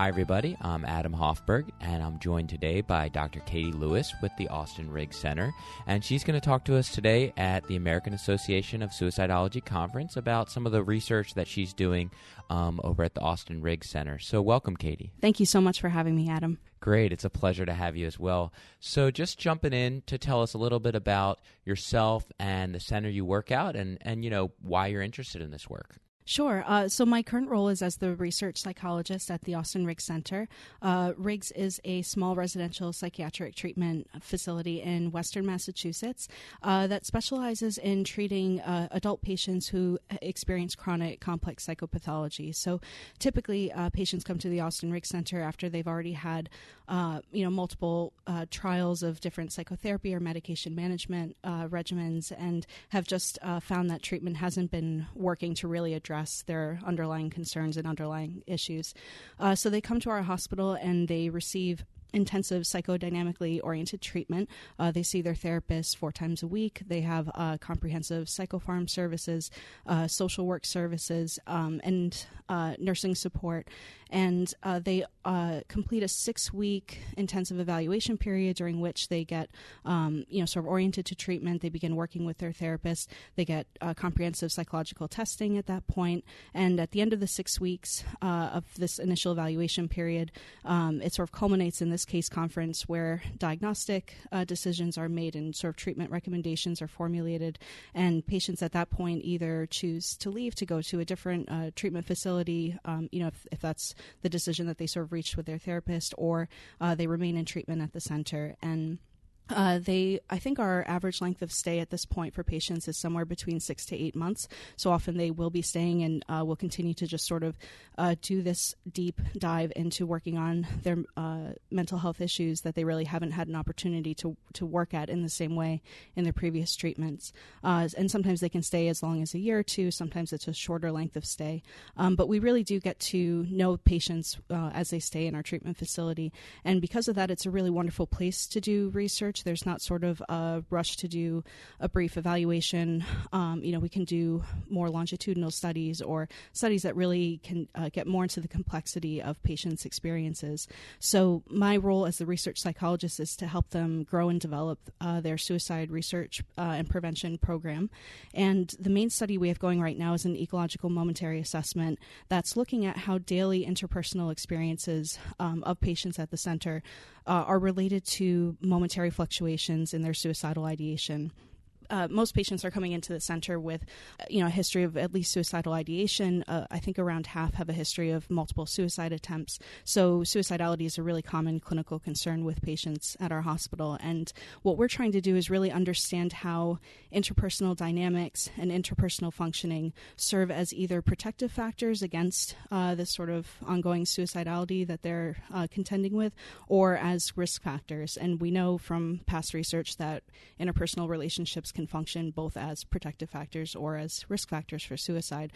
Hi, everybody. I'm Adam Hoffberg, and I'm joined today by Dr. Katie Lewis with the Austen Riggs Center. And she's going to talk to us today at the American Association of Suicidology Conference about some of the research that she's doing um, over at the Austen Riggs Center. So, welcome, Katie. Thank you so much for having me, Adam. Great. It's a pleasure to have you as well. So, just jumping in to tell us a little bit about yourself and the center you work out and, and you know, why you're interested in this work. Sure. Uh, so my current role is as the research psychologist at the Austen Riggs Center. Uh, Riggs is a small residential psychiatric treatment facility in Western Massachusetts uh, that specializes in treating uh, adult patients who experience chronic complex psychopathology. So typically, uh, patients come to the Austen Riggs Center after they've already had, uh, you know, multiple trials of different psychotherapy or medication management regimens, and have just found that treatment hasn't been working to really address address their underlying concerns and underlying issues. Uh, so they come to our hospital and they receive intensive psychodynamically oriented treatment. Uh, they see their therapist four times a week. They have uh, comprehensive psychopharm services, uh, social work services, um, and uh, nursing support and uh, they uh, complete a six week intensive evaluation period during which they get um, you know sort of oriented to treatment they begin working with their therapist they get comprehensive psychological testing at that point. and at the end of the six weeks of this initial evaluation period um, it sort of culminates in this case conference where diagnostic uh, decisions are made and sort of treatment recommendations are formulated and patients at that point either choose to leave to go to a different uh, treatment facility um, you know if, if that's the decision that they sort of reached with their therapist, or uh, they remain in treatment at the center. And uh, they, I think, our average length of stay at this point for patients is somewhere between six to eight months. So often they will be staying and uh, will continue to just sort of uh, do this deep dive into working on their uh, mental health issues that they really haven't had an opportunity to to work at in the same way in their previous treatments. Uh, and sometimes they can stay as long as a year or two. Sometimes it's a shorter length of stay. Um, but we really do get to know patients uh, as they stay in our treatment facility, and because of that, it's a really wonderful place to do research research. There's not sort of a rush to do a brief evaluation. Um, you know, we can do more longitudinal studies or studies that really can uh, get more into the complexity of patients' experiences. So, my role as the research psychologist is to help them grow and develop uh, their suicide research uh, and prevention program. And the main study we have going right now is an ecological momentary assessment that's looking at how daily interpersonal experiences um, of patients at the center uh, are related to momentary fluctuations in their suicidal ideation uh, most patients are coming into the center with, you know, a history of at least suicidal ideation. Uh, I think around half have a history of multiple suicide attempts. So suicidality is a really common clinical concern with patients at our hospital. And what we're trying to do is really understand how interpersonal dynamics and interpersonal functioning serve as either protective factors against uh, this sort of ongoing suicidality that they're uh, contending with, or as risk factors. And we know from past research that interpersonal relationships can function both as protective factors or as risk factors for suicide.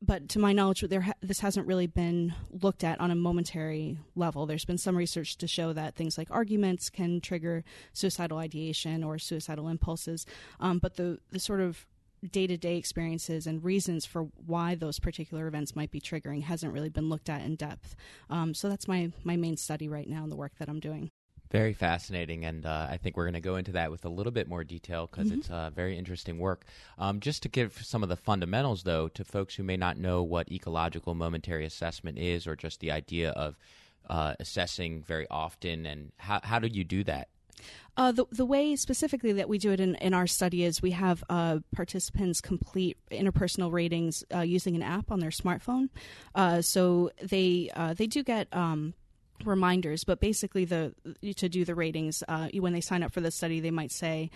But to my knowledge, there ha- this hasn't really been looked at on a momentary level. There's been some research to show that things like arguments can trigger suicidal ideation or suicidal impulses, um, but the the sort of day to day experiences and reasons for why those particular events might be triggering hasn't really been looked at in depth. Um, so that's my, my main study right now in the work that I'm doing. Very fascinating, and uh, I think we're going to go into that with a little bit more detail because mm-hmm. it's uh, very interesting work. Um, just to give some of the fundamentals, though, to folks who may not know what ecological momentary assessment is, or just the idea of uh, assessing very often, and how how do you do that? Uh, the, the way specifically that we do it in, in our study is we have uh, participants complete interpersonal ratings uh, using an app on their smartphone. Uh, so they uh, they do get um, reminders, but basically the to do the ratings uh, when they sign up for the study, they might say,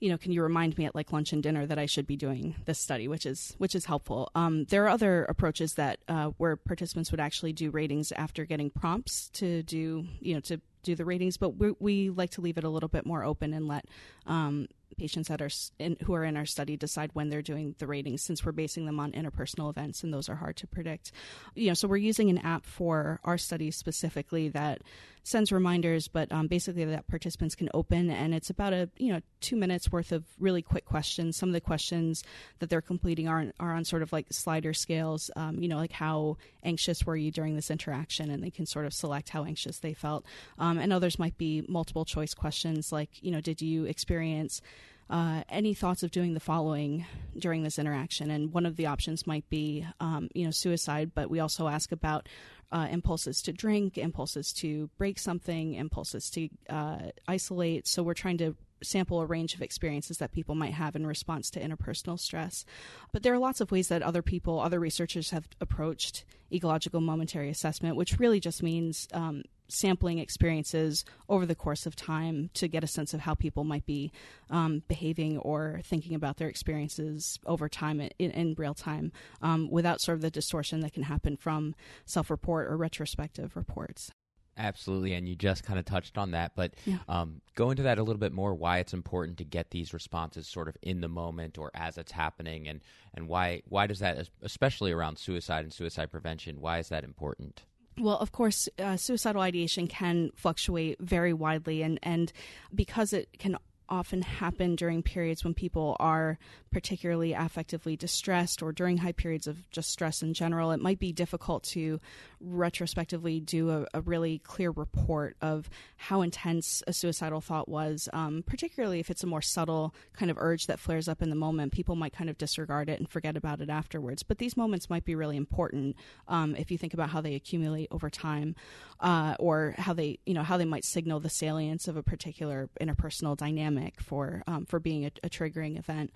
you know, can you remind me at like lunch and dinner that I should be doing this study, which is which is helpful. Um, there are other approaches that uh, where participants would actually do ratings after getting prompts to do you know to do the ratings, but we, we like to leave it a little bit more open and let um, patients that are in, who are in our study decide when they're doing the ratings since we're basing them on interpersonal events and those are hard to predict. You know so we're using an app for our study specifically that sends reminders, but um, basically that participants can open, and it's about a you know two minutes worth of really quick questions. Some of the questions that they're completing are are on sort of like slider scales. Um, you know, like how anxious were you during this interaction, and they can sort of select how anxious they felt. Um, and others might be multiple choice questions, like you know, did you experience uh, any thoughts of doing the following during this interaction? And one of the options might be, um, you know, suicide, but we also ask about uh, impulses to drink, impulses to break something, impulses to uh, isolate. So we're trying to sample a range of experiences that people might have in response to interpersonal stress. But there are lots of ways that other people, other researchers have approached ecological momentary assessment, which really just means um, sampling experiences over the course of time to get a sense of how people might be um, behaving or thinking about their experiences over time in, in real time um, without sort of the distortion that can happen from self report or retrospective reports. Absolutely, and you just kind of touched on that, but yeah. um, go into that a little bit more. Why it's important to get these responses sort of in the moment or as it's happening, and and why why does that, especially around suicide and suicide prevention, why is that important? Well, of course, uh, suicidal ideation can fluctuate very widely, and, and because it can often happen during periods when people are particularly affectively distressed or during high periods of just stress in general, it might be difficult to retrospectively do a, a really clear report of how intense a suicidal thought was, um, particularly if it's a more subtle kind of urge that flares up in the moment. People might kind of disregard it and forget about it afterwards. But these moments might be really important um, if you think about how they accumulate over time uh, or how they, you know, how they might signal the salience of a particular interpersonal dynamic for, um, for being a, a triggering event.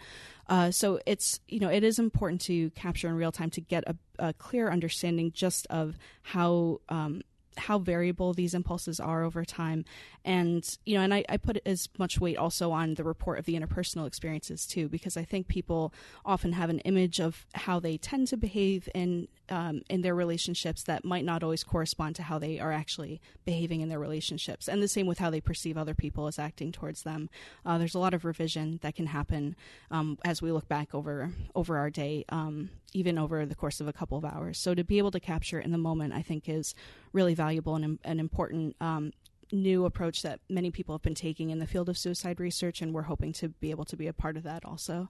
Uh, so it's you know it is important to capture in real time to get a, a clear understanding just of how um, how variable these impulses are over time. And you know and I, I, put as much weight also on the report of the interpersonal experiences too because i think people often have an image of how they tend to behave in um, in their relationships that might not always correspond to how they are actually behaving in their relationships and the same with how they perceive other people as acting towards them uh, there's a lot of revision that can happen um, as we look back over over our day um, even over the course of a couple of hours so to be able to capture in the moment i think is really valuable and an important um, new approach that many people have been taking in the field of suicide research, and we're hoping to be able to be a part of that also.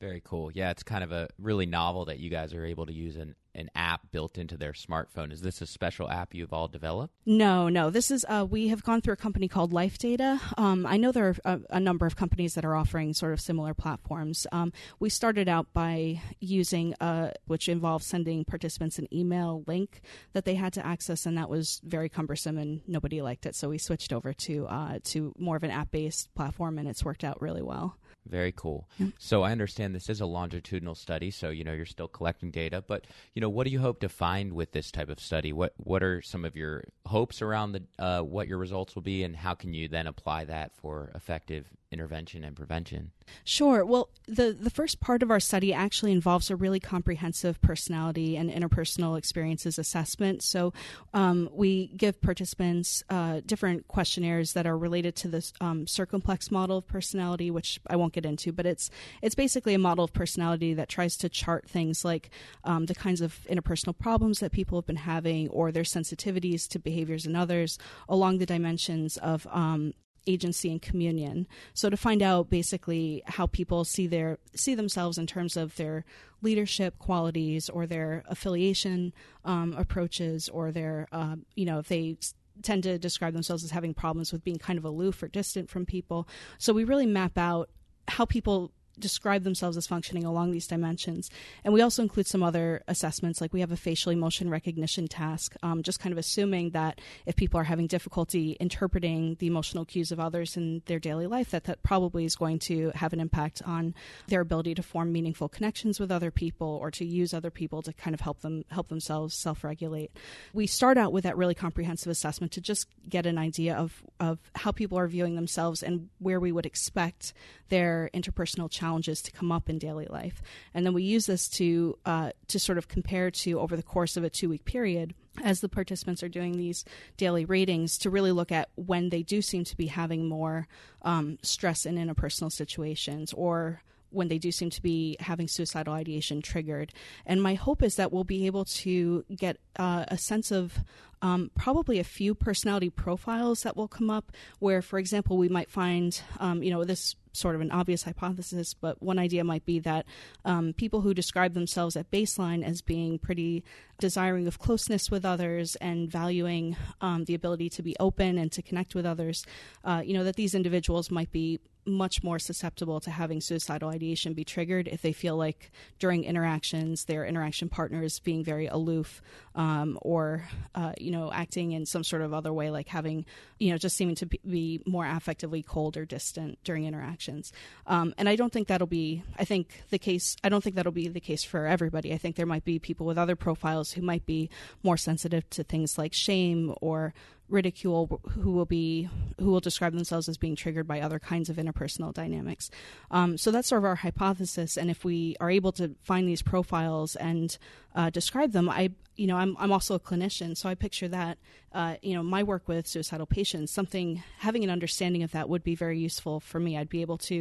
Very cool. Yeah, it's kind of a really novel that you guys are able to use an, an app built into their smartphone. Is this a special app you've all developed? No, no. This is uh, we have gone through a company called Life Data. Um, I know there are a, a, number of companies that are offering sort of similar platforms. Um, we started out by using uh, which involved sending participants an email link that they had to access, and that was very cumbersome and nobody liked it. So we switched over to uh, to more of an app based platform, and it's worked out really well. Very cool. So I understand this is a longitudinal study, so you know you're still collecting data, but you know what do you hope to find with this type of study? What what are some of your hopes around the uh, what your results will be, and how can you then apply that for effective intervention and prevention? Sure. Well, the the first part of our study actually involves a really comprehensive personality and interpersonal experiences assessment. So um, we give participants uh, different questionnaires that are related to this um, circumplex model of personality, which I won't get into, but it's it's basically a model of personality that tries to chart things like um, the kinds of interpersonal problems that people have been having or their sensitivities to behaviors in others along the dimensions of um, agency and communion. So to find out basically how people see their see themselves in terms of their leadership qualities or their affiliation um, approaches or their uh, you know if they tend to describe themselves as having problems with being kind of aloof or distant from people. So we really map out how people describe themselves as functioning along these dimensions. And we also include some other assessments, like we have a facial emotion recognition task, um, just kind of assuming that if people are having difficulty interpreting the emotional cues of others in their daily life, that that probably is going to have an impact on their ability to form meaningful connections with other people or to use other people to kind of help them help themselves self-regulate. We start out with that really comprehensive assessment to just get an idea of of how people are viewing themselves and where we would expect their interpersonal challenges challenges to come up in daily life. And then we use this to uh, to sort of compare to over the course of a two week period as the participants are doing these daily ratings to really look at when they do seem to be having more um, stress in interpersonal situations or when they do seem to be having suicidal ideation triggered. And my hope is that we'll be able to get uh, a sense of um, probably a few personality profiles that will come up where, for example, we might find, um, you know, this sort of an obvious hypothesis, but one idea might be that um, people who describe themselves at baseline as being pretty desiring of closeness with others and valuing um, the ability to be open and to connect with others, uh, you know, that these individuals might be much more susceptible to having suicidal ideation be triggered if they feel like during interactions their interaction partner is being very aloof um, or uh, you know acting in some sort of other way like having you know just seeming to be more affectively cold or distant during interactions. Um, and i don't think that'll be i think the case i don't think that'll be the case for everybody. I think there might be people with other profiles who might be more sensitive to things like shame or ridicule who will be who will describe themselves as being triggered by other kinds of interpersonal dynamics. Um, so that's sort of our hypothesis, and if we are able to find these profiles and uh, describe them, I you know I'm I'm also a clinician, so I picture that uh, you know my work with suicidal patients, something having an understanding of that would be very useful for me. I'd be able to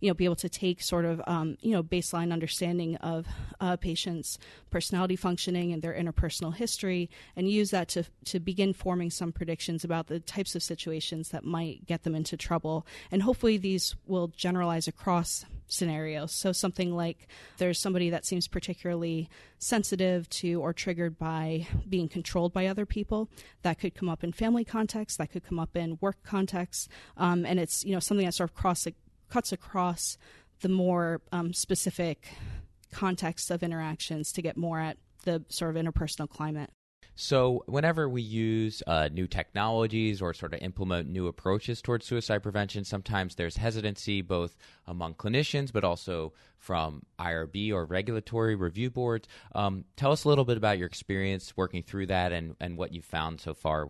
you know be able to take sort of um, you know baseline understanding of uh, patients' personality functioning and their interpersonal history, and use that to to begin forming some predictions about the types of situations that might get them into trouble, and hopefully these will generalize across scenarios. So something like there's somebody that seems particularly sensitive to or triggered by being controlled by other people. That could come up in family context. That could come up in work context. Um, and it's you know something that sort of cross cuts across the more um, specific context of interactions to get more at the sort of interpersonal climate. So, whenever we use uh, new technologies or sort of implement new approaches towards suicide prevention, sometimes there's hesitancy both among clinicians but also from IRB or regulatory review boards. Um, tell us a little bit about your experience working through that and, and what you've found so far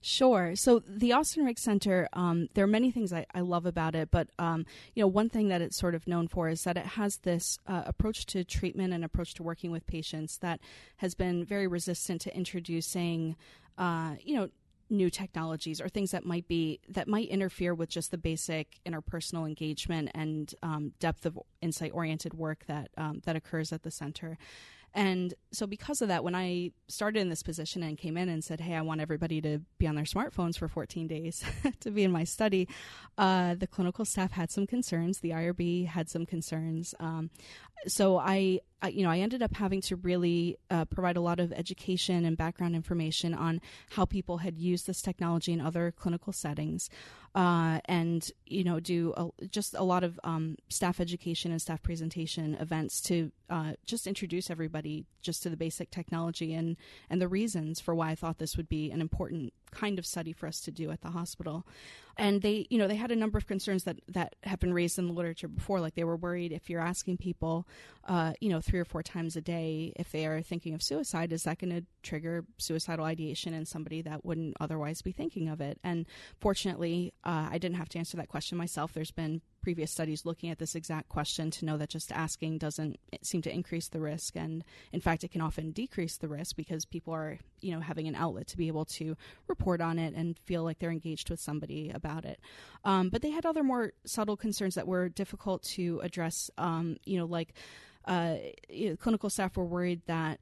Sure. So the Austen Riggs Center, um, there are many things I, I love about it, but um, you know, one thing that it's sort of known for is that it has this uh, approach to treatment and approach to working with patients that has been very resistant to introducing, uh, you know, new technologies or things that might be that might interfere with just the basic interpersonal engagement and um, depth of insight oriented work that um, that occurs at the center and so, because of that, when I started in this position and came in and said, Hey, I want everybody to be on their smartphones for 14 days to be in my study, uh, the clinical staff had some concerns. The IRB had some concerns. Um, so, I, I, you know, I ended up having to really uh, provide a lot of education and background information on how people had used this technology in other clinical settings uh, and you know do a, just a lot of um, staff education and staff presentation events to uh, just introduce everybody just to the basic technology and and the reasons for why I thought this would be an important kind of study for us to do at the hospital. And they, you know, they had a number of concerns that that have been raised in the literature before. Like they were worried if you're asking people, uh, you know, three or four times a day if they are thinking of suicide, is that going to trigger suicidal ideation in somebody that wouldn't otherwise be thinking of it? And fortunately, uh, I didn't have to answer that question myself. There's been previous studies looking at this exact question to know that just asking doesn't seem to increase the risk. And in fact it can often decrease the risk because people are you know having an outlet to be able to report on it and feel like they're engaged with somebody about it. Um, but they had other more subtle concerns that were difficult to address um, you know like uh, clinical staff were worried that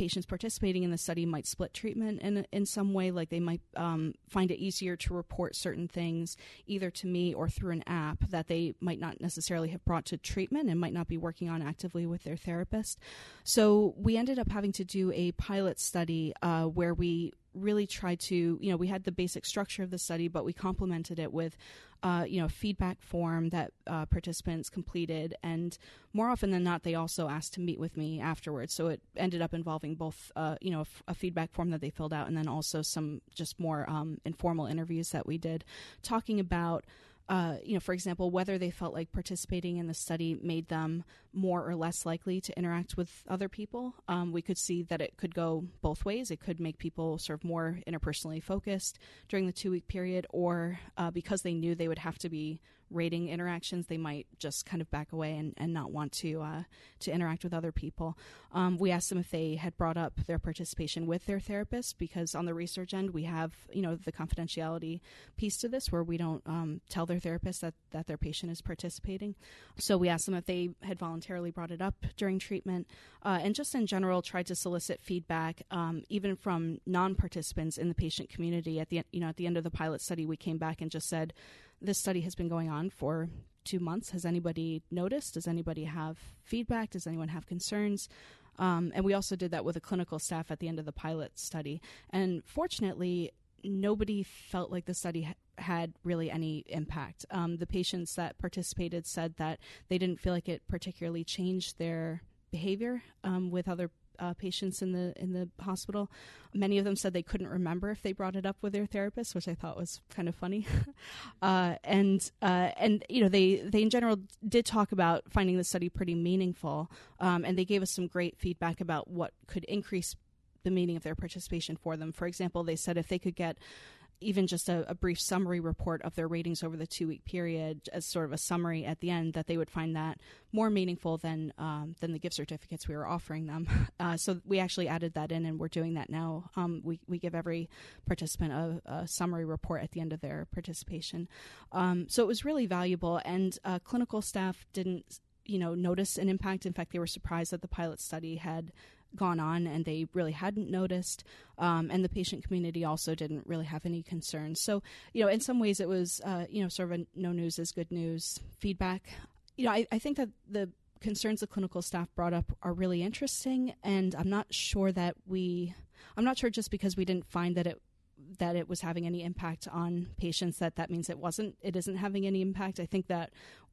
patients participating in the study might split treatment in in some way, like they might um, find it easier to report certain things either to me or through an app that they might not necessarily have brought to treatment and might not be working on actively with their therapist. So we ended up having to do a pilot study uh, where we really tried to, you know, we had the basic structure of the study, but we complemented it with, uh, you know, feedback form that uh, participants completed, and more often than not, they also asked to meet with me afterwards. So it ended up involving both, uh, you know, a feedback form that they filled out, and then also some just more um, informal interviews that we did, talking about uh, you know, for example, whether they felt like participating in the study made them more or less likely to interact with other people. Um, we could see that it could go both ways. It could make people sort of more interpersonally focused during the two week period, or uh, because they knew they would have to be rating interactions, they might just kind of back away and, and not want to uh, to interact with other people. Um, we asked them if they had brought up their participation with their therapist because on the research end we have you know the confidentiality piece to this where we don't um, tell their therapist that that their patient is participating. So we asked them if they had voluntarily brought it up during treatment, uh, and just in general tried to solicit feedback um, even from non-participants in the patient community. At the you know at the end of the pilot study, we came back and just said this study has been going on for two months. Has anybody noticed? Does anybody have feedback? Does anyone have concerns? Um, and we also did that with the clinical staff at the end of the pilot study. And fortunately, nobody felt like the study ha- had really any impact. Um, the patients that participated said that they didn't feel like it particularly changed their behavior um, with other uh, patients in the in the hospital. Many of them said they couldn't remember if they brought it up with their therapist, which I thought was kind of funny. uh, and uh, and you know they they in general did talk about finding the study pretty meaningful, um, and they gave us some great feedback about what could increase the meaning of their participation for them. For example, they said if they could get even just a, a, brief summary report of their ratings over the two week period as sort of a summary at the end, that they would find that more meaningful than um, than the gift certificates we were offering them. Uh, so we actually added that in, and we're doing that now. Um, we we give every participant a, a, summary report at the end of their participation. Um, so it was really valuable, and uh, clinical staff didn't you know notice an impact. In fact, they were surprised that the pilot study had gone on and they really hadn't noticed. Um, and the patient community also didn't really have any concerns. So, you know, in some ways it was, uh, you know, sort of a no news is good news feedback. You know, I, I think that the concerns the clinical staff brought up are really interesting. And I'm not sure that we, I'm not sure just because we didn't find that it that it was having any impact on patients that that means it wasn't it isn't having any impact i think that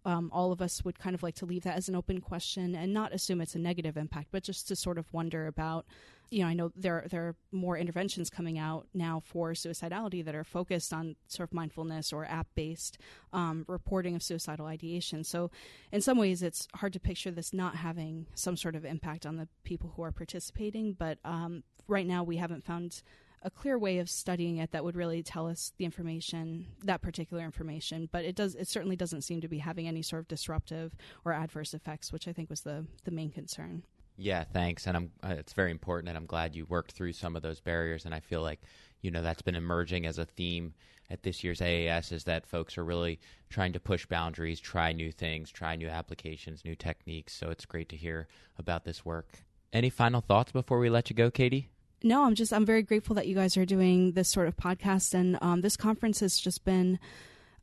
um, all of us would kind of like to leave that as an open question and not assume it's a negative impact, but just to sort of wonder about. You know, I know there there are more interventions coming out now for suicidality that are focused on sort of mindfulness or app based um, reporting of suicidal ideation. So, in some ways, it's hard to picture this not having some sort of impact on the people who are participating. But um, right now, we haven't found a clear way of studying it that would really tell us the information, that particular information. But it does, it certainly doesn't seem to be having any sort of disruptive or adverse effects, which I think was the the main concern. Yeah, thanks, and I'm. Uh, it's very important, and I'm glad you worked through some of those barriers. And I feel like you know that's been emerging as a theme at this year's AAS is that folks are really trying to push boundaries, try new things, try new applications, new techniques. So it's great to hear about this work. Any final thoughts before we let you go, Katie? No, I'm just I'm very grateful that you guys are doing this sort of podcast, and um, this conference has just been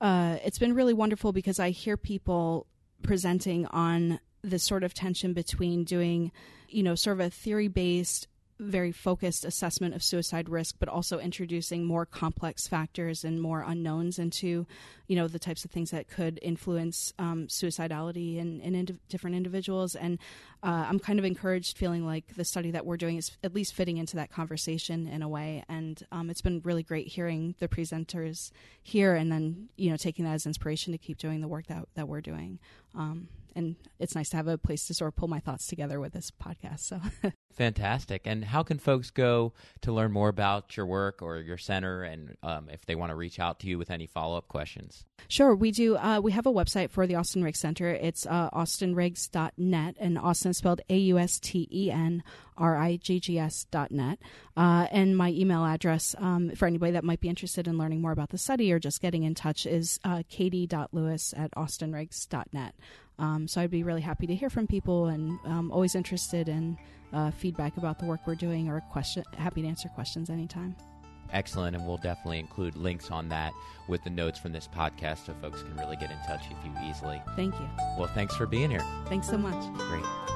uh, it's been really wonderful because I hear people presenting on this sort of tension between doing, you know, sort of a theory based very focused assessment of suicide risk, but also introducing more complex factors and more unknowns into, you know, the types of things that could influence um, suicidality in, in indi- different individuals. And uh, I'm kind of encouraged, feeling like the study that we're doing is at least fitting into that conversation in a way. And um, it's been really great hearing the presenters here, and then you know taking that as inspiration to keep doing the work that that we're doing. Um, and it's nice to have a place to sort of pull my thoughts together with this podcast. So fantastic! And how can folks go to learn more about your work or your center, and um, if they want to reach out to you with any follow up questions? Sure, we do. Uh, we have a website for the Austen Riggs Center. It's uh, austenriggs.net, and Austen is spelled A U S T E N R I G G S dot net. Uh, and my email address um, for anybody that might be interested in learning more about the study or just getting in touch is uh, katie.lewis at austenriggs.net. Um, so I'd be really happy to hear from people and um, always interested in uh, feedback about the work we're doing or question, happy to answer questions anytime. Excellent, and we'll definitely include links on that with the notes from this podcast so folks can really get in touch with you easily. Thank you. Well, thanks for being here. Thanks so much. Great.